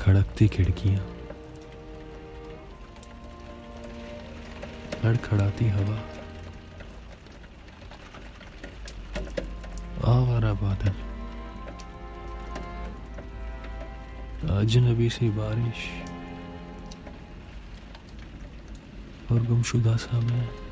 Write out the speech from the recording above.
खड़कती खिड़कियाँ। लड़खड़ाती हवा। आवारा बादल। अजनबी सी बारिश। और गुमशुदा सा मैं।